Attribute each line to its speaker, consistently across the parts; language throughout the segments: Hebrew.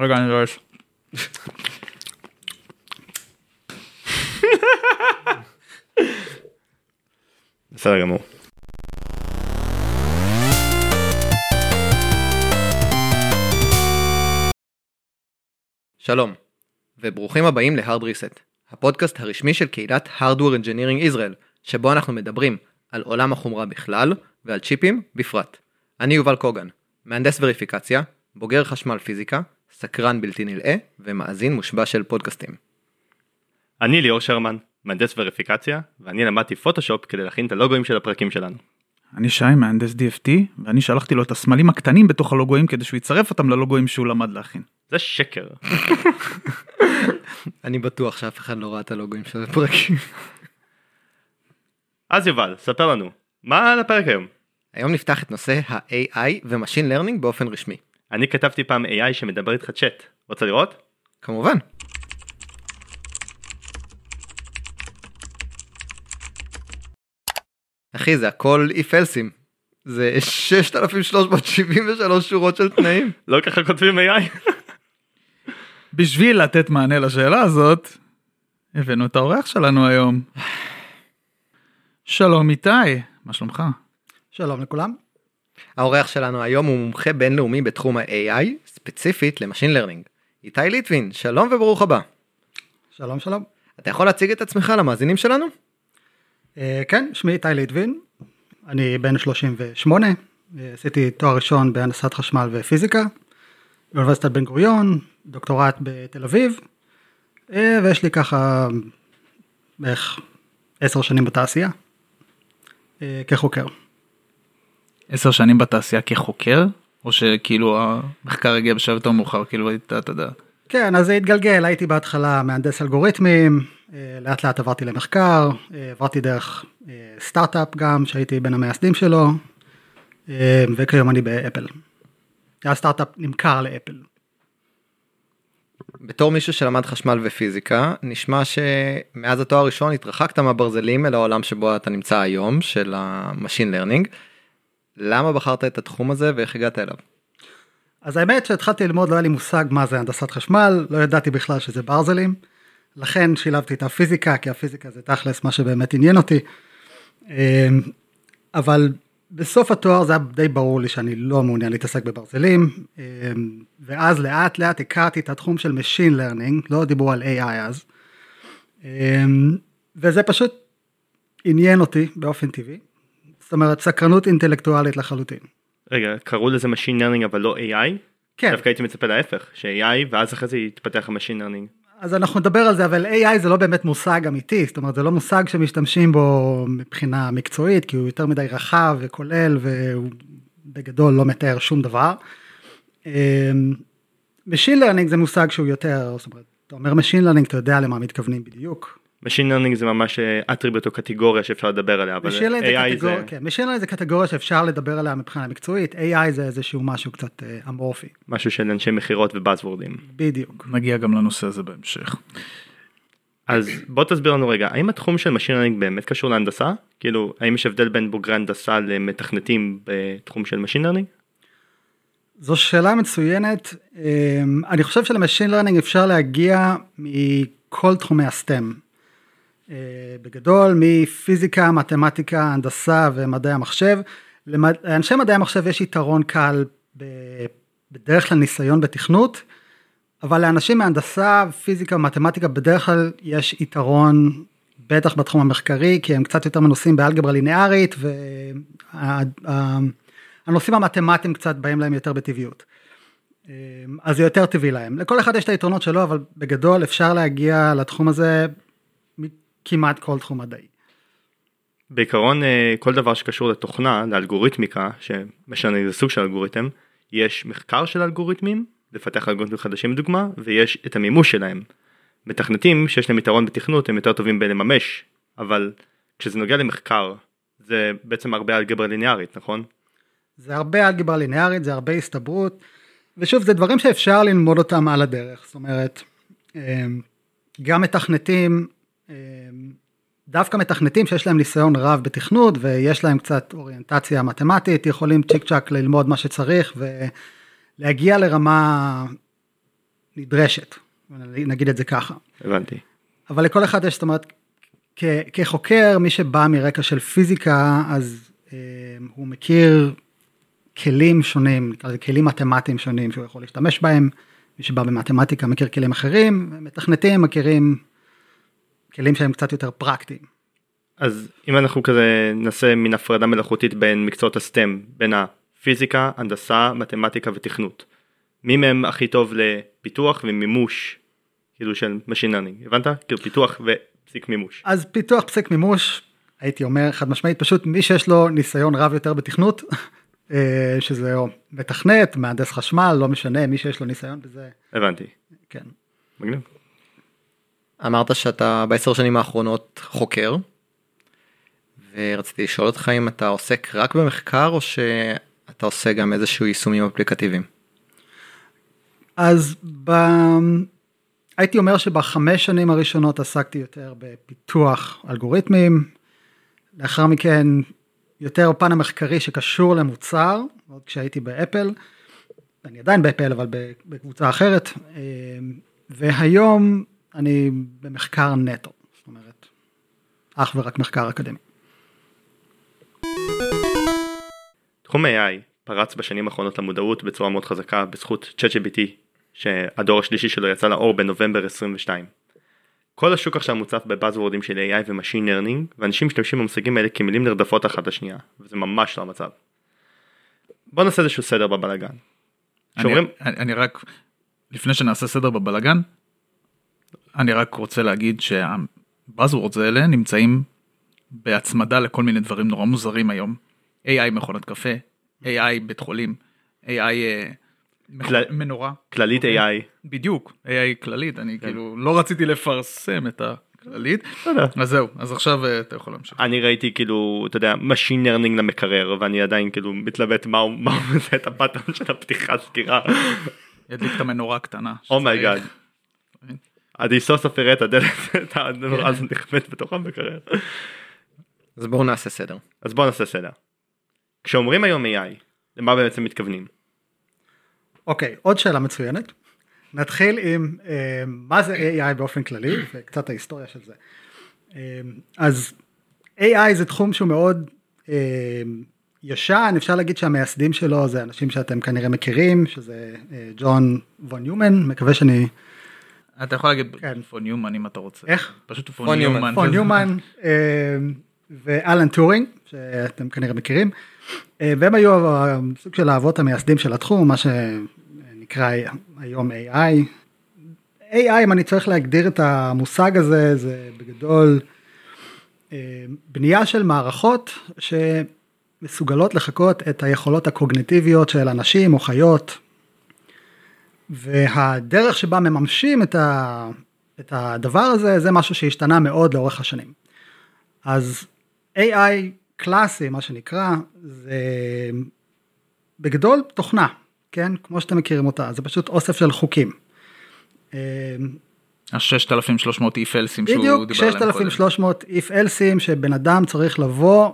Speaker 1: רגע, אני דורש.
Speaker 2: בסדר גמור.
Speaker 3: שלום, וברוכים הבאים ל-Hard Reset, הפודקאסט הרשמי של קהילת Hardware Engineering Israel, שבו אנחנו מדברים על עולם החומרה בכלל ועל צ'יפים בפרט. אני יובל קוגן, מהנדס וריפיקציה, בוגר חשמל פיזיקה, סקרן בלתי נלאה ומאזין מושבע של פודקאסטים.
Speaker 2: אני ליאור שרמן, מהנדס וריפיקציה, ואני למדתי פוטושופ כדי להכין את הלוגוים של הפרקים שלנו.
Speaker 1: אני שי, מהנדס DFT, ואני שלחתי לו את הסמלים הקטנים בתוך הלוגויים כדי שהוא יצרף אותם ללוגויים שהוא למד להכין.
Speaker 2: זה שקר.
Speaker 3: אני בטוח שאף אחד לא ראה את הלוגוים של הפרקים.
Speaker 2: אז יובל, ספר לנו, מה על הפרק היום?
Speaker 3: היום נפתח את נושא ה-AI ו-Machine Learning באופן רשמי.
Speaker 2: אני כתבתי פעם AI שמדבר איתך צ'אט, רוצה לראות?
Speaker 3: כמובן. אחי זה הכל if else'ים. זה 6373 שורות של תנאים.
Speaker 2: לא ככה כותבים AI?
Speaker 1: בשביל לתת מענה לשאלה הזאת, הבאנו את האורח שלנו היום. שלום איתי, מה שלומך?
Speaker 4: שלום לכולם.
Speaker 3: האורח שלנו היום הוא מומחה בינלאומי בתחום ה-AI, ספציפית ל machine learning. איתי ליטווין, שלום וברוך הבא.
Speaker 4: שלום שלום.
Speaker 3: אתה יכול להציג את עצמך למאזינים שלנו?
Speaker 4: אה, כן, שמי איתי ליטווין, אני בן 38, אה, עשיתי תואר ראשון בהנדסת חשמל ופיזיקה, באוניברסיטת בן גוריון, דוקטורט בתל אביב, uh, ויש לי ככה בערך עשר שנים בתעשייה, uh, כחוקר.
Speaker 1: עשר שנים בתעשייה כחוקר, או שכאילו המחקר הגיע בשלב יותר מאוחר, כאילו היית, אתה יודע.
Speaker 4: כן, אז זה התגלגל, הייתי בהתחלה מהנדס אלגוריתמים, אה, לאט לאט עברתי למחקר, אה, עברתי דרך אה, סטארט-אפ גם, שהייתי בין המייסדים שלו, וכיום אני באפל. הסטארט-אפ נמכר לאפל.
Speaker 3: בתור מישהו שלמד חשמל ופיזיקה, נשמע שמאז התואר הראשון התרחקת מהברזלים אל העולם שבו אתה נמצא היום, של ה machine learning. למה בחרת את התחום הזה ואיך הגעת אליו?
Speaker 4: אז האמת שהתחלתי ללמוד לא היה לי מושג מה זה הנדסת חשמל, לא ידעתי בכלל שזה ברזלים. לכן שילבתי את הפיזיקה, כי הפיזיקה זה תכלס מה שבאמת עניין אותי. אמ, אבל בסוף התואר זה היה די ברור לי שאני לא מעוניין להתעסק בברזלים, אמ, ואז לאט לאט הכרתי את התחום של Machine Learning, לא דיברו על AI אז, אמ, וזה פשוט עניין אותי באופן טבעי, זאת אומרת סקרנות אינטלקטואלית לחלוטין.
Speaker 2: רגע, קראו לזה Machine Learning אבל לא AI?
Speaker 4: כן.
Speaker 2: דווקא הייתי מצפה להפך, ש-AI ואז אחרי זה יתפתח ה-Machine Learning.
Speaker 4: אז אנחנו נדבר על זה, אבל AI זה לא באמת מושג אמיתי, זאת אומרת זה לא מושג שמשתמשים בו מבחינה מקצועית, כי הוא יותר מדי רחב וכולל והוא בגדול לא מתאר שום דבר. אמ, Machine Learning זה מושג שהוא יותר, זאת אומרת, אתה אומר Machine Learning אתה יודע למה מתכוונים בדיוק,
Speaker 2: Machine Learning זה ממש אטריבוט או קטגוריה שאפשר לדבר עליה, אבל
Speaker 4: Machine Learning זה
Speaker 2: AI
Speaker 4: קטגוריה,
Speaker 2: זה...
Speaker 4: כן, Machine Learning זה קטגוריה שאפשר לדבר עליה מבחינה מקצועית, AI זה איזשהו משהו קצת אה, אמורפי,
Speaker 2: משהו של אנשי מכירות ובאזוורדים.
Speaker 4: בדיוק.
Speaker 1: נגיע גם לנושא הזה בהמשך.
Speaker 2: אז בוא תסביר לנו רגע, האם התחום של Machine Learning באמת קשור להנדסה? כאילו, האם יש הבדל בין בוגרי הנדסה למתכנתים בתחום של Machine Learning?
Speaker 4: זו שאלה מצוינת, אמ, אני חושב של machine learning אפשר להגיע מכל תחומי ה STEM. אה, בגדול מפיזיקה, מתמטיקה, הנדסה ומדעי המחשב. לאנשי מדעי המחשב יש יתרון קל בדרך כלל ניסיון בתכנות, אבל לאנשים מהנדסה, פיזיקה ומתמטיקה בדרך כלל יש יתרון בטח בתחום המחקרי, כי הם קצת יותר מנוסים באלגברה לינארית והנושאים המתמטיים קצת באים להם יותר בטבעיות. אה, אז זה יותר טבעי להם. לכל אחד יש את היתרונות שלו, אבל בגדול אפשר להגיע לתחום הזה כמעט כל תחום מדעי.
Speaker 2: בעיקרון אה, כל דבר שקשור לתוכנה, לאלגוריתמיקה, שמשנה איזה סוג של אלגוריתם, יש מחקר של אלגוריתמים, לפתח אלגוריתמים חדשים לדוגמה, ויש את המימוש שלהם. מתכנתים שיש להם יתרון בתכנות הם יותר טובים בלממש, אבל כשזה נוגע למחקר, זה בעצם הרבה אלגברה ליניארית, נכון?
Speaker 4: זה הרבה אלגברה ליניארית, זה הרבה הסתברות, ושוב זה דברים שאפשר ללמוד אותם על הדרך, זאת אומרת, אה, גם מתכנתים דווקא מתכנתים שיש להם ניסיון רב בתכנות ויש להם קצת אוריינטציה מתמטית, יכולים צ'יק צ'אק ללמוד מה שצריך ולהגיע לרמה נדרשת, נגיד את זה ככה.
Speaker 2: הבנתי.
Speaker 4: אבל לכל אחד יש, זאת אומרת, כ- כחוקר, מי שבא מרקע של פיזיקה, אז אה, הוא מכיר כלים שונים, כלים מתמטיים שונים שהוא יכול להשתמש בהם. מי שבא במתמטיקה מכיר כלים אחרים, מתכנתים מכירים כלים שהם קצת יותר פרקטיים.
Speaker 2: אז אם אנחנו כזה נעשה מין הפרדה מלאכותית בין מקצועות הסטם, בין הפיזיקה, הנדסה, מתמטיקה ותכנות. מי מהם הכי טוב לפיתוח ומימוש, כאילו של Machine Learning, הבנת? כאילו פיתוח ופסיק מימוש.
Speaker 4: אז פיתוח פסיק מימוש, הייתי אומר חד משמעית, פשוט מי שיש לו ניסיון רב יותר בתכנות, אה, שזה או מתכנת, מהנדס חשמל, לא משנה, מי שיש לו ניסיון בזה,
Speaker 2: הבנתי.
Speaker 4: כן.
Speaker 2: מגניב.
Speaker 3: אמרת שאתה בעשר שנים האחרונות חוקר, ורציתי לשאול אותך אם אתה עוסק רק במחקר או שאתה עושה גם איזשהו יישומים אפליקטיביים.
Speaker 4: אז ב... הייתי אומר שבחמש שנים הראשונות עסקתי יותר בפיתוח אלגוריתמים, לאחר מכן יותר בפן המחקרי שקשור למוצר, עוד כשהייתי באפל, אני עדיין באפל אבל בקבוצה אחרת, אה, והיום אני במחקר נטו, זאת אומרת, אך ורק מחקר אקדמי.
Speaker 2: תחום AI פרץ בשנים האחרונות למודעות בצורה מאוד חזקה בזכות ChatGPT שהדור השלישי שלו יצא לאור בנובמבר 22. כל השוק עכשיו מוצף ב buzzword־ים של AI ו machine learning ואנשים משתמשים במושגים האלה כמילים נרדפות אחת לשנייה וזה ממש לא המצב. בוא נעשה איזשהו סדר בבלאגן.
Speaker 1: אני,
Speaker 2: שאומרים
Speaker 1: אני, אני רק, לפני שנעשה סדר בבלגן, אני רק רוצה להגיד שה buzzwords האלה נמצאים בהצמדה לכל מיני דברים נורא מוזרים היום. AI מכונת קפה, AI בית חולים, AI אה,
Speaker 2: כלל-
Speaker 1: מנורה.
Speaker 2: כללית
Speaker 1: אוקיי.
Speaker 2: AI.
Speaker 1: בדיוק, AI כללית, אני כאילו לא רציתי לפרסם את הכללית,
Speaker 2: בסדר.
Speaker 1: אז זהו, אז עכשיו אה, אתה יכול להמשיך.
Speaker 2: אני ראיתי כאילו אתה יודע machine learning למקרר ואני עדיין כאילו מתלבט מהו מהו זה את ה pattern של הפתיחה סקירה.
Speaker 1: ידליק את המנורה הקטנה.
Speaker 2: Oh
Speaker 1: my god.
Speaker 2: אני סוף סוף אראה את הדלת את הנורה הזו נכנסת בתוך המקרר.
Speaker 3: אז בואו נעשה סדר.
Speaker 2: אז בוא נעשה סדר. כשאומרים היום AI למה בעצם מתכוונים?
Speaker 4: אוקיי, עוד שאלה מצוינת. נתחיל עם אה, מה זה AI באופן כללי וקצת ההיסטוריה של זה. אה, אז AI זה תחום שהוא מאוד אה, ישן, אפשר להגיד שהמייסדים שלו זה אנשים שאתם כנראה מכירים, שזה אה, ג'ון וון יומן, מקווה שאני...
Speaker 1: אתה יכול להגיד
Speaker 4: כן.
Speaker 1: פון ניומן אם אתה רוצה.
Speaker 4: איך?
Speaker 1: פשוט
Speaker 3: פון
Speaker 1: פון
Speaker 3: ניומן.
Speaker 4: פון ניומן ואלן טורינג, שאתם כנראה מכירים, אה, והם היו סוג של האבות המייסדים של התחום, מה שנקרא היום AI. AI, אם אני צריך להגדיר את המושג הזה, זה בגדול אה, בנייה של מערכות שמסוגלות לחקות את היכולות הקוגניטיביות של אנשים או חיות, והדרך שבה מממשים את, ה, את הדבר הזה, זה משהו שהשתנה מאוד לאורך השנים. אז AI קלאסי, מה שנקרא, זה בגדול תוכנה, כן? כמו שאתם מכירים אותה, זה פשוט אוסף של חוקים. אה,
Speaker 1: ה-6300 if אלסים שהוא
Speaker 4: בדיוק,
Speaker 1: דיבר עליהם קודם.
Speaker 4: 6300 if אלסים שבן אדם צריך לבוא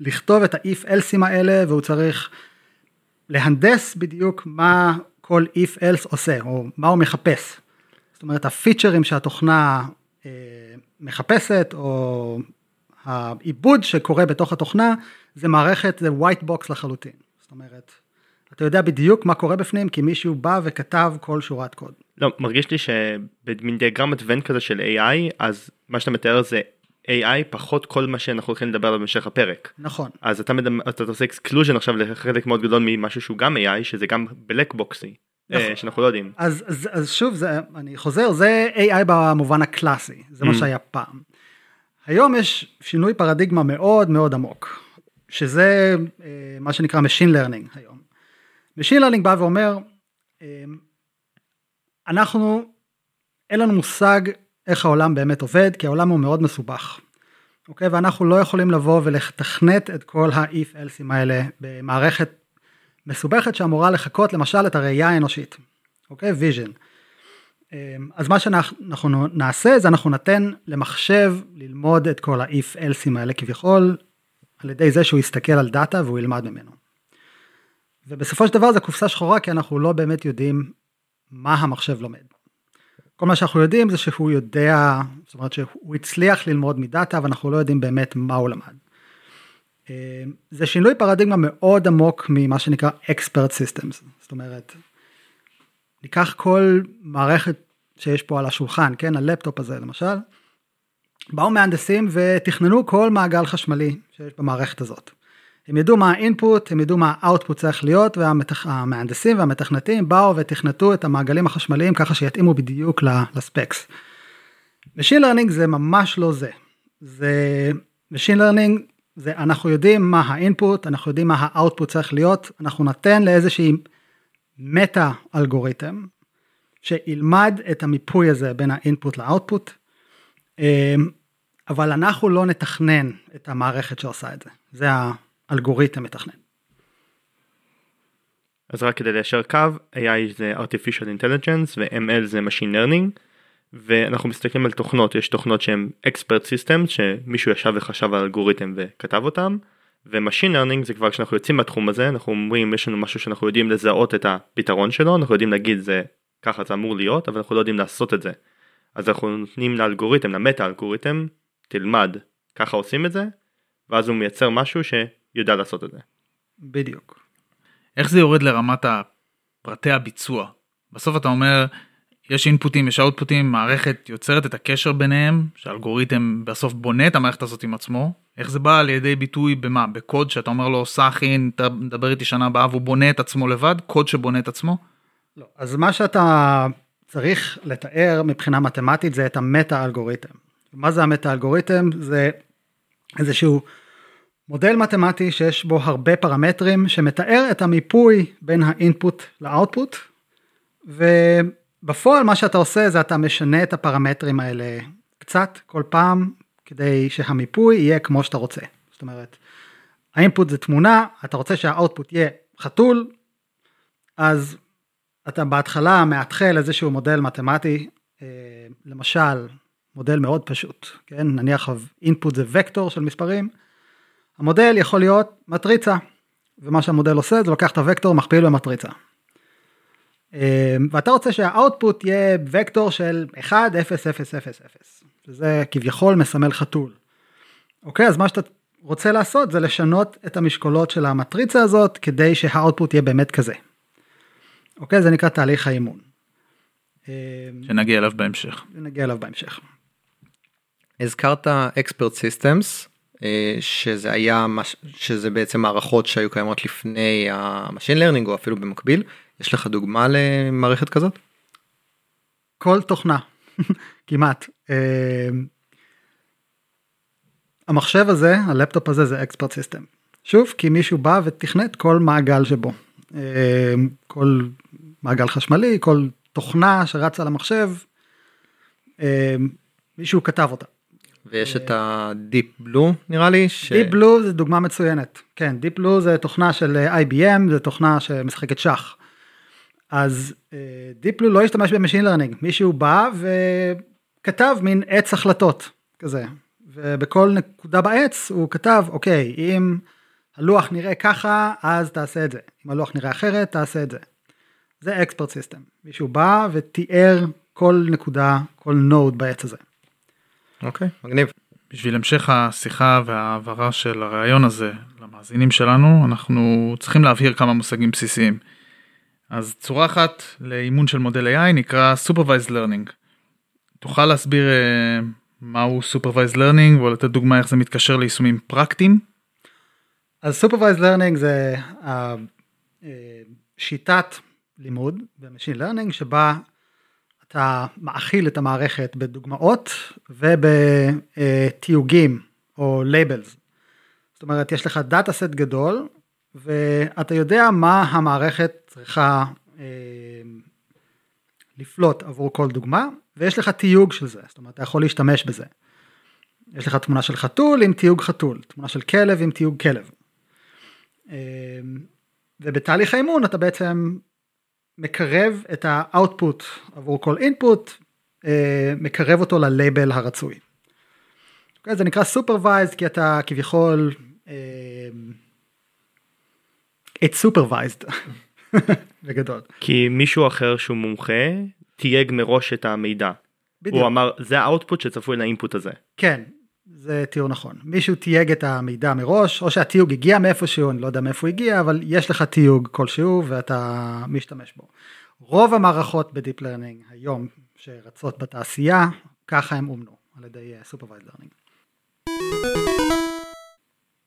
Speaker 4: ולכתוב את ה-if אלסים האלה והוא צריך להנדס בדיוק מה כל if else עושה או מה הוא מחפש. זאת אומרת הפיצ'רים שהתוכנה אה, מחפשת או העיבוד שקורה בתוך התוכנה זה מערכת זה white box לחלוטין. זאת אומרת אתה יודע בדיוק מה קורה בפנים כי מישהו בא וכתב כל שורת קוד.
Speaker 2: לא מרגיש לי שבמין דיאגרמת ון כזה של AI אז מה שאתה מתאר זה AI פחות כל מה שאנחנו הולכים לדבר עליו במשך הפרק.
Speaker 4: נכון.
Speaker 2: אז אתה, מדמ... אתה עושה exclusion עכשיו לחלק מאוד גדול ממשהו שהוא גם AI שזה גם black box־י
Speaker 4: נכון.
Speaker 2: שאנחנו לא יודעים.
Speaker 4: אז, אז, אז שוב, זה, אני חוזר, זה AI במובן הקלאסי, זה מה
Speaker 2: Mm.
Speaker 4: שהיה פעם. היום יש שינוי פרדיגמה מאוד מאוד עמוק, שזה אה, מה שנקרא Machine Learning היום. Machine Learning בא ואומר, אה, אנחנו, אין לנו מושג איך העולם באמת עובד, כי העולם הוא מאוד מסובך. אוקיי? ואנחנו לא יכולים לבוא ולתכנת את כל ה-if else'ים האלה במערכת מסובכת שאמורה לחקות למשל את הראייה האנושית, אוקיי? vision. אמ, אז מה שאנחנו נעשה זה אנחנו נתן למחשב ללמוד את כל ה-if else'ים האלה כביכול על ידי זה שהוא יסתכל על דאטה והוא ילמד ממנו. ובסופו של דבר זה קופסה שחורה כי אנחנו לא באמת יודעים מה המחשב לומד. כל מה שאנחנו יודעים זה שהוא יודע, זאת אומרת שהוא הצליח ללמוד מדאטה ואנחנו לא יודעים באמת מה הוא למד. אה, זה שינוי פרדיגמה מאוד עמוק ממה שנקרא expert systems, זאת אומרת, ניקח כל מערכת שיש פה על השולחן, כן, הלפטופ הזה למשל, באו מהנדסים ותכננו כל מעגל חשמלי שיש במערכת הזאת. הם ידעו מה האינפוט, הם ידעו מה האוטפוט צריך להיות, והמהנדסים והמתכנתים באו ותכנתו את המעגלים החשמליים ככה שיתאימו בדיוק לספקס. Machine Learning זה ממש לא זה. זה Machine Learning זה אנחנו יודעים מה האינפוט, אנחנו יודעים מה האוטפוט צריך להיות, אנחנו ניתן לאיזושהי מטה אלגוריתם שילמד את המיפוי הזה בין האינפוט לאוטפוט, אמ, אבל אנחנו לא נתכנן את המערכת שעושה את זה, זה האלגוריתם מתכנן.
Speaker 2: אז רק כדי ליישר קו, AI זה artificial intelligence ו-ML זה machine learning ואנחנו מסתכלים על תוכנות, יש תוכנות שהן expert systems שמישהו ישב וחשב על אלגוריתם וכתב אותם ו machine learning זה כבר כשאנחנו יוצאים מהתחום הזה אנחנו אומרים יש לנו משהו שאנחנו יודעים לזהות את הפתרון שלו אנחנו יודעים להגיד זה ככה זה אמור להיות אבל אנחנו לא יודעים לעשות את זה. אז אנחנו נותנים לאלגוריתם למטה אלגוריתם תלמד ככה עושים את זה ואז הוא מייצר משהו שיודע לעשות את זה.
Speaker 4: בדיוק.
Speaker 1: איך זה יורד לרמת פרטי הביצוע? בסוף אתה אומר יש אינפוטים יש אאוטפוטים מערכת יוצרת את הקשר ביניהם שהאלגוריתם בסוף בונה את המערכת הזאת עם עצמו איך זה בא לידי ביטוי במה בקוד שאתה אומר לו סאחין תדבר איתי שנה הבאה והוא בונה את עצמו לבד קוד שבונה את עצמו.
Speaker 4: לא, אז מה שאתה צריך לתאר מבחינה מתמטית זה את המטה אלגוריתם. מה זה המטה אלגוריתם זה איזשהו מודל מתמטי שיש בו הרבה פרמטרים שמתאר את המיפוי בין האינפוט לאוטפוט. בפועל מה שאתה עושה זה אתה משנה את הפרמטרים האלה קצת כל פעם כדי שהמיפוי יהיה כמו שאתה רוצה. זאת אומרת, האינפוט זה תמונה, אתה רוצה שהאוטפוט יהיה חתול, אז אתה בהתחלה מאתחל איזשהו מודל מתמטי, אה, למשל מודל מאוד פשוט, כן, נניח אינפוט זה וקטור של מספרים, המודל יכול להיות מטריצה, ומה שהמודל עושה זה לוקח את הוקטור מכפיל במטריצה. אמ, ואתה רוצה שה output יהיה וקטור של 1, 0, 0, 0, 0, שזה כביכול מסמל חתול. אוקיי, אז מה שאתה רוצה לעשות זה לשנות את המשקולות של המטריצה הזאת כדי שה output יהיה באמת כזה. אוקיי, זה נקרא תהליך האימון.
Speaker 1: אמ, שנגיע אליו בהמשך.
Speaker 4: נגיע אליו בהמשך.
Speaker 3: הזכרת expert systems שזה היה שזה בעצם מערכות שהיו קיימות לפני ה machine learning או אפילו במקביל יש לך דוגמה למערכת כזאת?
Speaker 4: כל תוכנה כמעט אה, המחשב הזה הלפטופ הזה זה expert system שוב כי מישהו בא ותכנת כל מעגל שבו אה, כל מעגל חשמלי כל תוכנה שרצה על המחשב מישהו כתב אותה.
Speaker 3: ויש את ה Deep Blue נראה לי.
Speaker 4: Deep Blue זה דוגמה מצוינת. כן, Deep Blue זה תוכנה של IBM, זה תוכנה שמשחקת שח. אז Deep Blue לא השתמש ב machine learning, מישהו בא וכתב מין עץ החלטות כזה. ובכל נקודה בעץ הוא כתב, אוקיי, אם הלוח נראה ככה, אז תעשה את זה. אם הלוח נראה אחרת, תעשה את זה. זה expert system. מישהו בא ותיאר כל נקודה, כל node בעץ הזה.
Speaker 3: אוקיי, okay, מגניב.
Speaker 1: בשביל המשך השיחה והעברה של הרעיון הזה למאזינים שלנו, אנחנו צריכים להבהיר כמה מושגים בסיסיים. אז צורה אחת לאימון של מודל AI נקרא Supervised Learning. תוכל להסביר uh, מהו Supervised Learning ולתת דוגמה איך זה מתקשר ליישומים פרקטיים?
Speaker 4: אז Supervised Learning זה uh, uh, שיטת לימוד ב-Machine Learning שבה אתה מאכיל את המערכת בדוגמאות ובתיוגים או labels. זאת אומרת יש לך data set גדול ואתה יודע מה המערכת צריכה אה, לפלוט עבור כל דוגמה ויש לך תיוג של זה, זאת אומרת אתה יכול להשתמש בזה. יש לך תמונה של חתול עם תיוג חתול, תמונה של כלב עם תיוג כלב. אה, ובתהליך האימון אתה בעצם מקרב את ה output עבור כל אינפוט, אה, מקרב אותו ללייבל הרצוי. Okay, אוקיי, זה נקרא supervised כי אתה כביכול uh, it's supervised בגדול.
Speaker 2: כי מישהו אחר שהוא מומחה תייג מראש את המידע.
Speaker 4: בדיוק.
Speaker 2: הוא אמר זה האוטפוט שצפוי לאינפוט הזה.
Speaker 4: כן, זה תיאור נכון. מישהו תייג את המידע מראש, או שהתיוג הגיע מאיפשהו, אני לא יודע מאיפה הוא הגיע, אבל יש לך תיוג כלשהו ואתה משתמש בו. רוב המערכות ב deep learning היום שרצות בתעשייה, ככה הם אומנו על ידי supervised learning.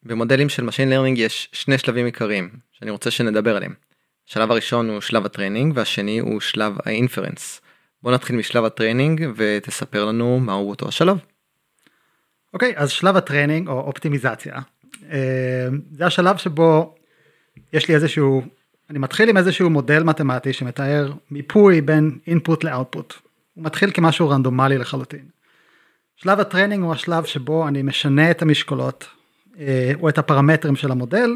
Speaker 3: במודלים של Machine Learning יש שני שלבים עיקריים שאני רוצה שנדבר עליהם. השלב הראשון הוא שלב ה training והשני הוא שלב ה inference. בוא נתחיל משלב ה training ותספר לנו מהו אותו השלב.
Speaker 4: אוקיי, אז שלב ה training או אופטימיזציה, אה, זה השלב שבו יש לי איזשהו, אני מתחיל עם איזשהו מודל מתמטי שמתאר מיפוי בין input ל output. הוא מתחיל כמשהו רנדומלי לחלוטין. שלב ה training הוא השלב שבו אני משנה את המשקולות אה, או את הפרמטרים של המודל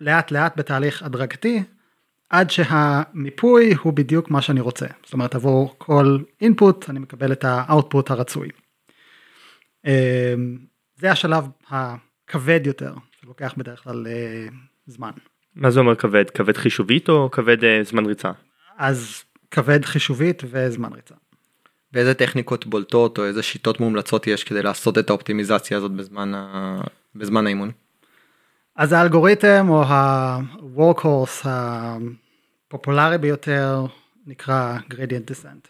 Speaker 4: לאט לאט בתהליך הדרגתי עד שהמיפוי הוא בדיוק מה שאני רוצה. זאת אומרת עבור כל input אני מקבל את ה output הרצוי. אה, זה השלב הכבד יותר שלוקח בדרך כלל אה, זמן.
Speaker 2: מה זה אומר כבד? כבד חישובית או כבד אה, זמן ריצה?
Speaker 4: אז כבד חישובית וזמן ריצה.
Speaker 3: ואיזה טכניקות בולטות או איזה שיטות מומלצות יש כדי לעשות את האופטימיזציה הזאת בזמן, ה... בזמן האימון?
Speaker 4: אז האלגוריתם או ה-workhorse הפופולרי ביותר נקרא gradient descent.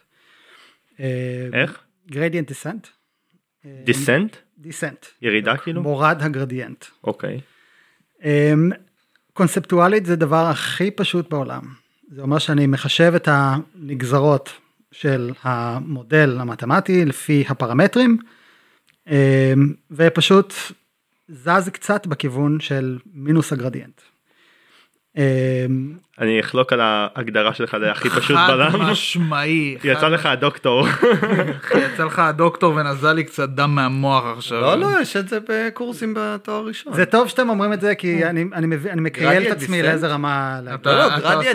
Speaker 4: אה,
Speaker 2: איך?
Speaker 4: gradient descent.
Speaker 2: דיסנט?
Speaker 4: descent.
Speaker 2: ירידה כאילו?
Speaker 4: מורד הגרדיאנט.
Speaker 2: אוקיי.
Speaker 4: אמ, קונספטואלית זה דבר הכי פשוט בעולם. זה אומר שאני מחשב את הנגזרות של המודל המתמטי לפי הפרמטרים אמ, ופשוט זז קצת בכיוון של מינוס הגרדיאנט. אמ,
Speaker 2: אני אחלוק על ההגדרה שלך זה הכי פשוט
Speaker 1: חד
Speaker 2: בעולם.
Speaker 1: משמעי.
Speaker 2: יצא
Speaker 1: חד-
Speaker 2: לך הדוקטור.
Speaker 1: יצא לך הדוקטור ונזל לי קצת דם מהמוח עכשיו.
Speaker 3: לא לא יש את זה בקורסים בתואר ראשון.
Speaker 4: זה טוב שאתם אומרים את זה כי אני, אני, מקייל את עצמי? לאיזה רמה.
Speaker 1: אתה-
Speaker 3: לא,
Speaker 1: אתה עושה-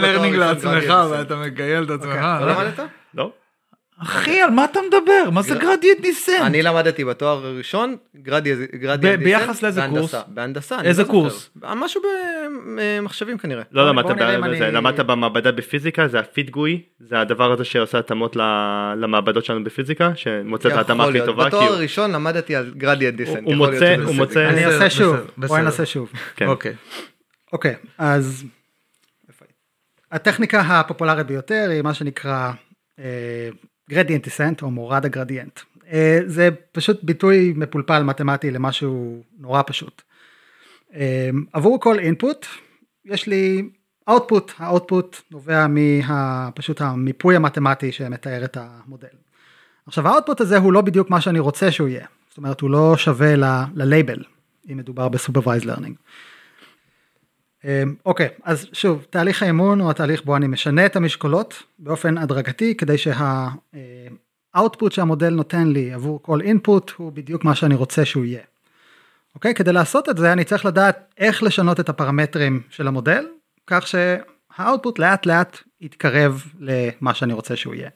Speaker 1: learning
Speaker 3: ראשון
Speaker 1: לעצמך. ואתה מקייל את עצמך.
Speaker 3: לא למדת?
Speaker 2: לא?
Speaker 1: אחי על מה אתה מדבר? מה זה
Speaker 3: גר-
Speaker 1: גרדיאנט דיסנט?
Speaker 3: אני למדתי בתואר הראשון גרדיאנט
Speaker 1: ב- ביחס לאיזה
Speaker 3: בהנדסה,
Speaker 1: קורס?
Speaker 3: בהנדסה
Speaker 1: איזה
Speaker 3: לא זוכר.
Speaker 1: קורס?
Speaker 3: משהו במחשבים כנראה.
Speaker 2: לא למדת בזה,
Speaker 4: אני-
Speaker 2: למדת במעבדה בפיזיקה זה הפיט גוי זה הדבר הזה שעושה התאמות ל- למעבדות שלנו בפיזיקה שמוצא את ההתאמה הכי. טובה
Speaker 3: בתואר הראשון למדתי על גרדיאנט דיסנט.
Speaker 2: הוא מוצא- הוא מוצא-
Speaker 4: אני אעשה שוב, בואי. נעשה שוב.
Speaker 2: כן.
Speaker 1: אוקיי.
Speaker 4: אוקיי, אז? הטכניקה הפופולרית ביותר היא מה שנקרא גרדיאנט דיסנט או מורד הגרדיאנט. אה, זה פשוט ביטוי מפולפל מתמטי למשהו נורא פשוט. אה, עבור כל input יש לי output, ה output נובע מפשוט המיפוי המתמטי שמתאר את המודל. עכשיו ה output הזה הוא לא בדיוק מה שאני רוצה שהוא יהיה, זאת אומרת הוא לא שווה ל- ללייבל אם מדובר ב supervised learning. אוקיי, אז שוב, תהליך האימון הוא התהליך בו אני משנה את המשקולות באופן הדרגתי כדי שהאוטפוט שהמודל נותן לי עבור כל אינפוט הוא בדיוק מה שאני רוצה שהוא יהיה. אוקיי, כדי לעשות את זה אני צריך לדעת איך לשנות את הפרמטרים של המודל, כך שהאוטפוט לאט לאט יתקרב למה שאני רוצה שהוא יהיה.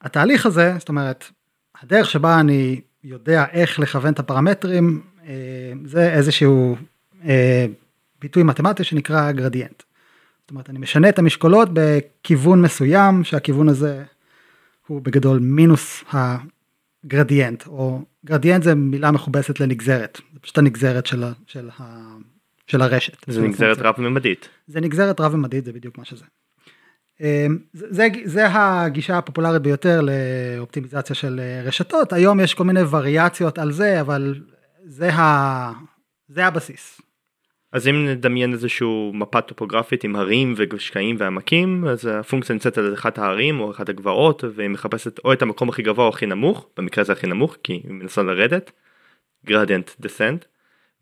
Speaker 4: התהליך הזה, זאת אומרת, הדרך שבה אני יודע איך לכוון את הפרמטרים, אה, זה איזשהו אה, ביטוי מתמטי שנקרא גרדיאנט. זאת אומרת, אני משנה את המשקולות בכיוון מסוים, שהכיוון הזה הוא בגדול מינוס הגרדיאנט, או גרדיאנט זה מילה מכובסת לנגזרת, זה פשוט הנגזרת של, ה, של, ה, של הרשת.
Speaker 2: זה נגזרת
Speaker 4: הפונקציה.
Speaker 2: רב-ממדית.
Speaker 4: זה נגזרת רב-ממדית, זה בדיוק מה שזה. אמ, זה, זה, זה הגישה הפופולרית ביותר לאופטימיזציה של אה, רשתות, היום יש כל מיני וריאציות על זה, אבל זה, ה, זה הבסיס.
Speaker 2: אז אם נדמיין איזשהו מפה טופוגרפית עם הרים ושקעים ועמקים אז הפונקציה נמצאת על אחת ההרים או אחת הגבעות והיא מחפשת או את המקום הכי גבוה או הכי נמוך במקרה הזה הכי נמוך כי היא מנסה לרדת גרדיאנט דסנט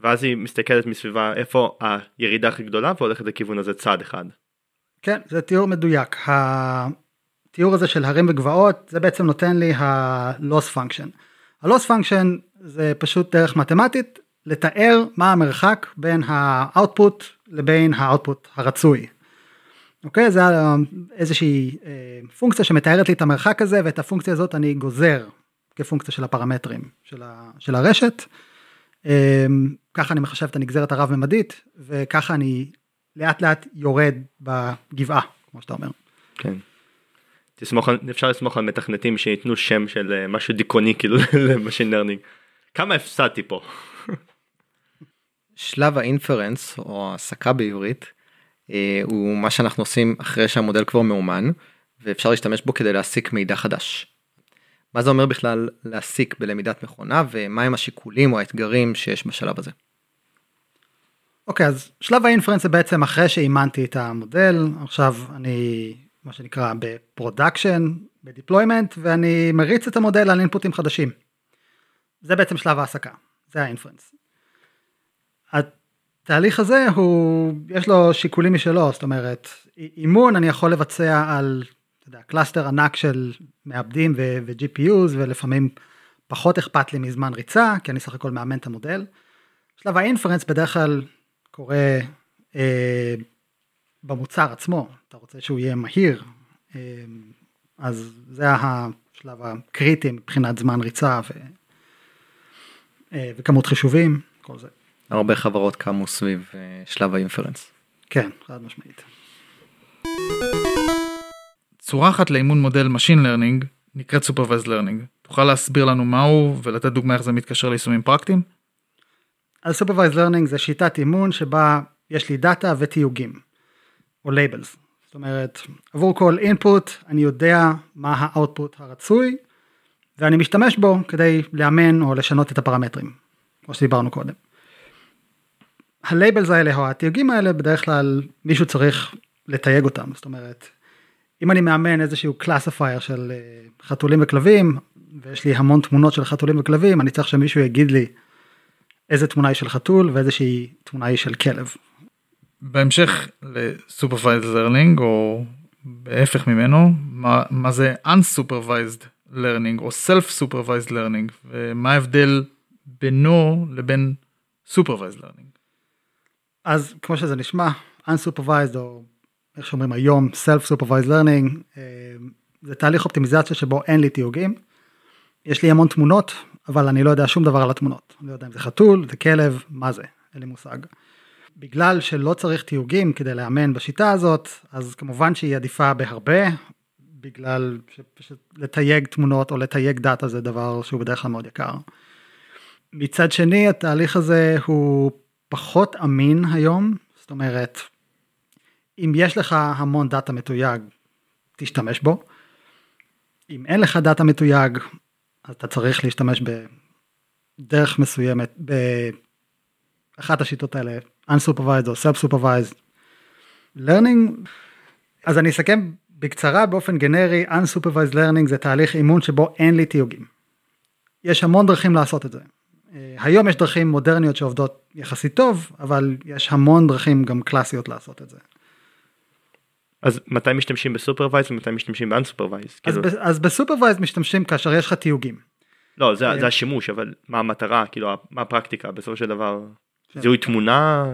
Speaker 2: ואז היא מסתכלת מסביבה איפה הירידה הכי גדולה והולכת לכיוון הזה צעד אחד.
Speaker 4: כן, זה תיאור מדויק. התיאור הזה של הרים וגבעות, זה בעצם נותן לי ה-loss function. ה-loss function זה פשוט דרך מתמטית לתאר מה המרחק בין ה-output לבין ה-output הרצוי. אוקיי? זה איזושהי אה, פונקציה שמתארת לי את המרחק הזה, ואת הפונקציה הזאת אני גוזר כפונקציה של הפרמטרים של, ה, של הרשת. אה, ככה אני מחשב את הנגזרת הרב-ממדית, וככה אני לאט לאט יורד בגבעה, כמו שאתה אומר.
Speaker 2: כן. תסמוך, אפשר לסמוך על מתכנתים שייתנו שם של אה, משהו דיכאוני כאילו ל machine learning. כמה הפסדתי פה.
Speaker 3: שלב האינפרנס או ההסקה בעברית אה, הוא מה שאנחנו עושים אחרי שהמודל כבר מאומן ואפשר להשתמש בו כדי להסיק מידע חדש. מה זה אומר בכלל להסיק בלמידת מכונה ומהם השיקולים או האתגרים שיש בשלב הזה.
Speaker 4: אוקיי, אז שלב ה inference זה בעצם אחרי שאימנתי את המודל, עכשיו אני, מה שנקרא, ב production, ב deployment, ואני מריץ את המודל על inputים חדשים. זה בעצם שלב ההסקה, זה ה inference. התהליך הזה הוא, יש לו שיקולים משלו, זאת אומרת, אימון אני יכול לבצע על, אתה יודע, cluster ענק של מעבדים ו-GPUs, ולפעמים פחות אכפת לי מזמן ריצה, כי אני סך הכל מאמן את המודל. שלב ה inference בדרך כלל קורה אה, במוצר עצמו, אתה רוצה שהוא יהיה מהיר, אה, אז זה השלב הקריטי מבחינת זמן ריצה ו, אה, וכמות חישובים, כל זה.
Speaker 3: הרבה חברות קמו סביב אה, שלב האינפרנס.
Speaker 4: כן, חד משמעית.
Speaker 1: צורה אחת לאימון מודל Machine Learning נקראת Supervised Learning. תוכל להסביר לנו מהו ולתת דוגמה איך זה מתקשר ליישומים פרקטיים?
Speaker 4: אז Supervised Learning זה שיטת אימון שבה יש לי דאטה ותיוגים, או labels. זאת אומרת, עבור כל input אני יודע מה האוטפוט הרצוי, ואני משתמש בו כדי לאמן או לשנות את הפרמטרים, כמו שדיברנו קודם. ה labels האלה או התיוגים האלה בדרך כלל מישהו צריך לתייג אותם, זאת אומרת, אם אני מאמן איזשהו classifier של אה, חתולים וכלבים, ויש לי המון תמונות של חתולים וכלבים, אני צריך שמישהו יגיד לי איזה תמונה היא של חתול ואיזושהי תמונה היא של כלב.
Speaker 1: בהמשך ל-Supervised Learning או בהפך ממנו, מה, מה זה Unsupervised Learning או Self-Supervised Learning ומה ההבדל בינו לבין Supervised Learning.
Speaker 4: אז כמו שזה נשמע, unsupervised או איך שאומרים היום self-supervised learning, אה, זה תהליך אופטימיזציה שבו אין לי תיוגים. יש לי המון תמונות, אבל אני לא יודע שום דבר על התמונות. אני לא יודע אם זה חתול, זה כלב, מה זה, אין לי מושג. בגלל שלא צריך תיוגים כדי לאמן בשיטה הזאת, אז כמובן שהיא עדיפה בהרבה, בגלל שפשוט לתייג תמונות או לתייג דאטה זה דבר שהוא בדרך כלל מאוד יקר. מצד שני, התהליך הזה הוא פחות אמין היום, זאת אומרת, אם יש לך המון דאטה מתויג, תשתמש בו. אם אין לך דאטה מתויג, אז אתה צריך להשתמש בדרך מסוימת, באחת השיטות האלה, unsupervised או self-supervised learning. אז אני אסכם בקצרה באופן גנרי, unsupervised learning זה תהליך אימון שבו אין לי תיוגים. יש המון דרכים לעשות את זה. אה, היום יש דרכים מודרניות שעובדות יחסית טוב, אבל יש המון דרכים גם קלאסיות לעשות את זה.
Speaker 2: אז מתי משתמשים ב supervised ומתי משתמשים ב unsupervised?
Speaker 4: אז,
Speaker 2: כאילו,
Speaker 4: אז בסופרוויז משתמשים כאשר יש לך תיוגים.
Speaker 2: לא זה,
Speaker 4: אה,
Speaker 2: זה השימוש אבל מה המטרה כאילו מה הפרקטיקה בסופו של דבר
Speaker 4: כן.
Speaker 2: זיהוי תמונה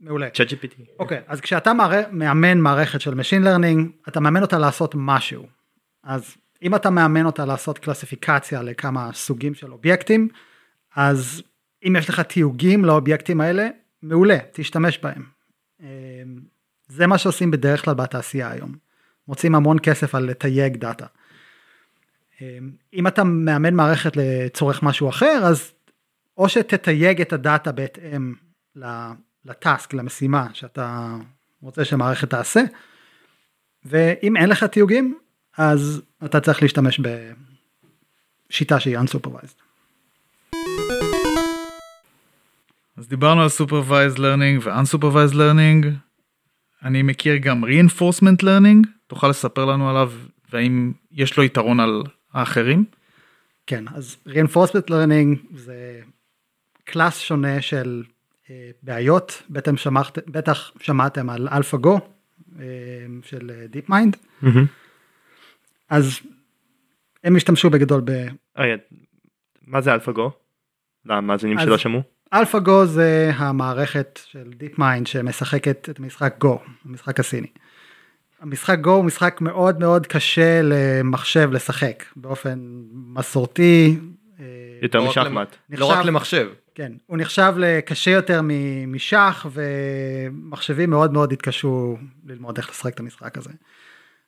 Speaker 4: מעולה.
Speaker 2: צ'אט GPT.
Speaker 4: אוקיי, אז כשאתה. מאמן מערכת של Machine Learning, אתה מאמן אותה לעשות משהו. אז אם אתה מאמן אותה לעשות קלסיפיקציה לכמה סוגים של אובייקטים, אז אם יש לך תיוגים לאובייקטים האלה, מעולה, תשתמש בהם. אמ, זה מה שעושים בדרך כלל בתעשייה היום. מוצאים המון כסף על לתייג דאטה. אמ, אם אתה מאמן מערכת לצורך משהו אחר, אז או שתתייג את הדאטה בהתאם לטאסק, למשימה שאתה רוצה שהמערכת תעשה, ואם אין לך תיוגים, אז אתה צריך להשתמש בשיטה שהיא unsupervised.
Speaker 1: אז דיברנו על Supervised Learning ו-Unsupervised Learning. אני מכיר גם Reinforcement Learning, תוכל לספר לנו עליו והאם יש לו יתרון על האחרים?
Speaker 4: כן, אז reinforcement learning זה קלאס שונה של אה, בעיות, בטח, שמעת, בטח שמעתם על AlphaGo אה, של אה, DeepMind, אז הם השתמשו בגדול ב...
Speaker 2: רגע, מה זה אלפאגו? למאזינים
Speaker 4: אז-
Speaker 2: שלא שמעו?
Speaker 4: AlphaGo זה המערכת של DeepMind שמשחקת את משחק Go, המשחק הסיני. המשחק Go הוא משחק מאוד מאוד קשה למחשב לשחק באופן מסורתי. אה,
Speaker 2: יותר
Speaker 3: לא
Speaker 2: משחמט.
Speaker 3: לא רק למחשב.
Speaker 4: כן, הוא נחשב לקשה יותר משח ומחשבים מאוד מאוד התקשו ללמוד איך לשחק את המשחק הזה.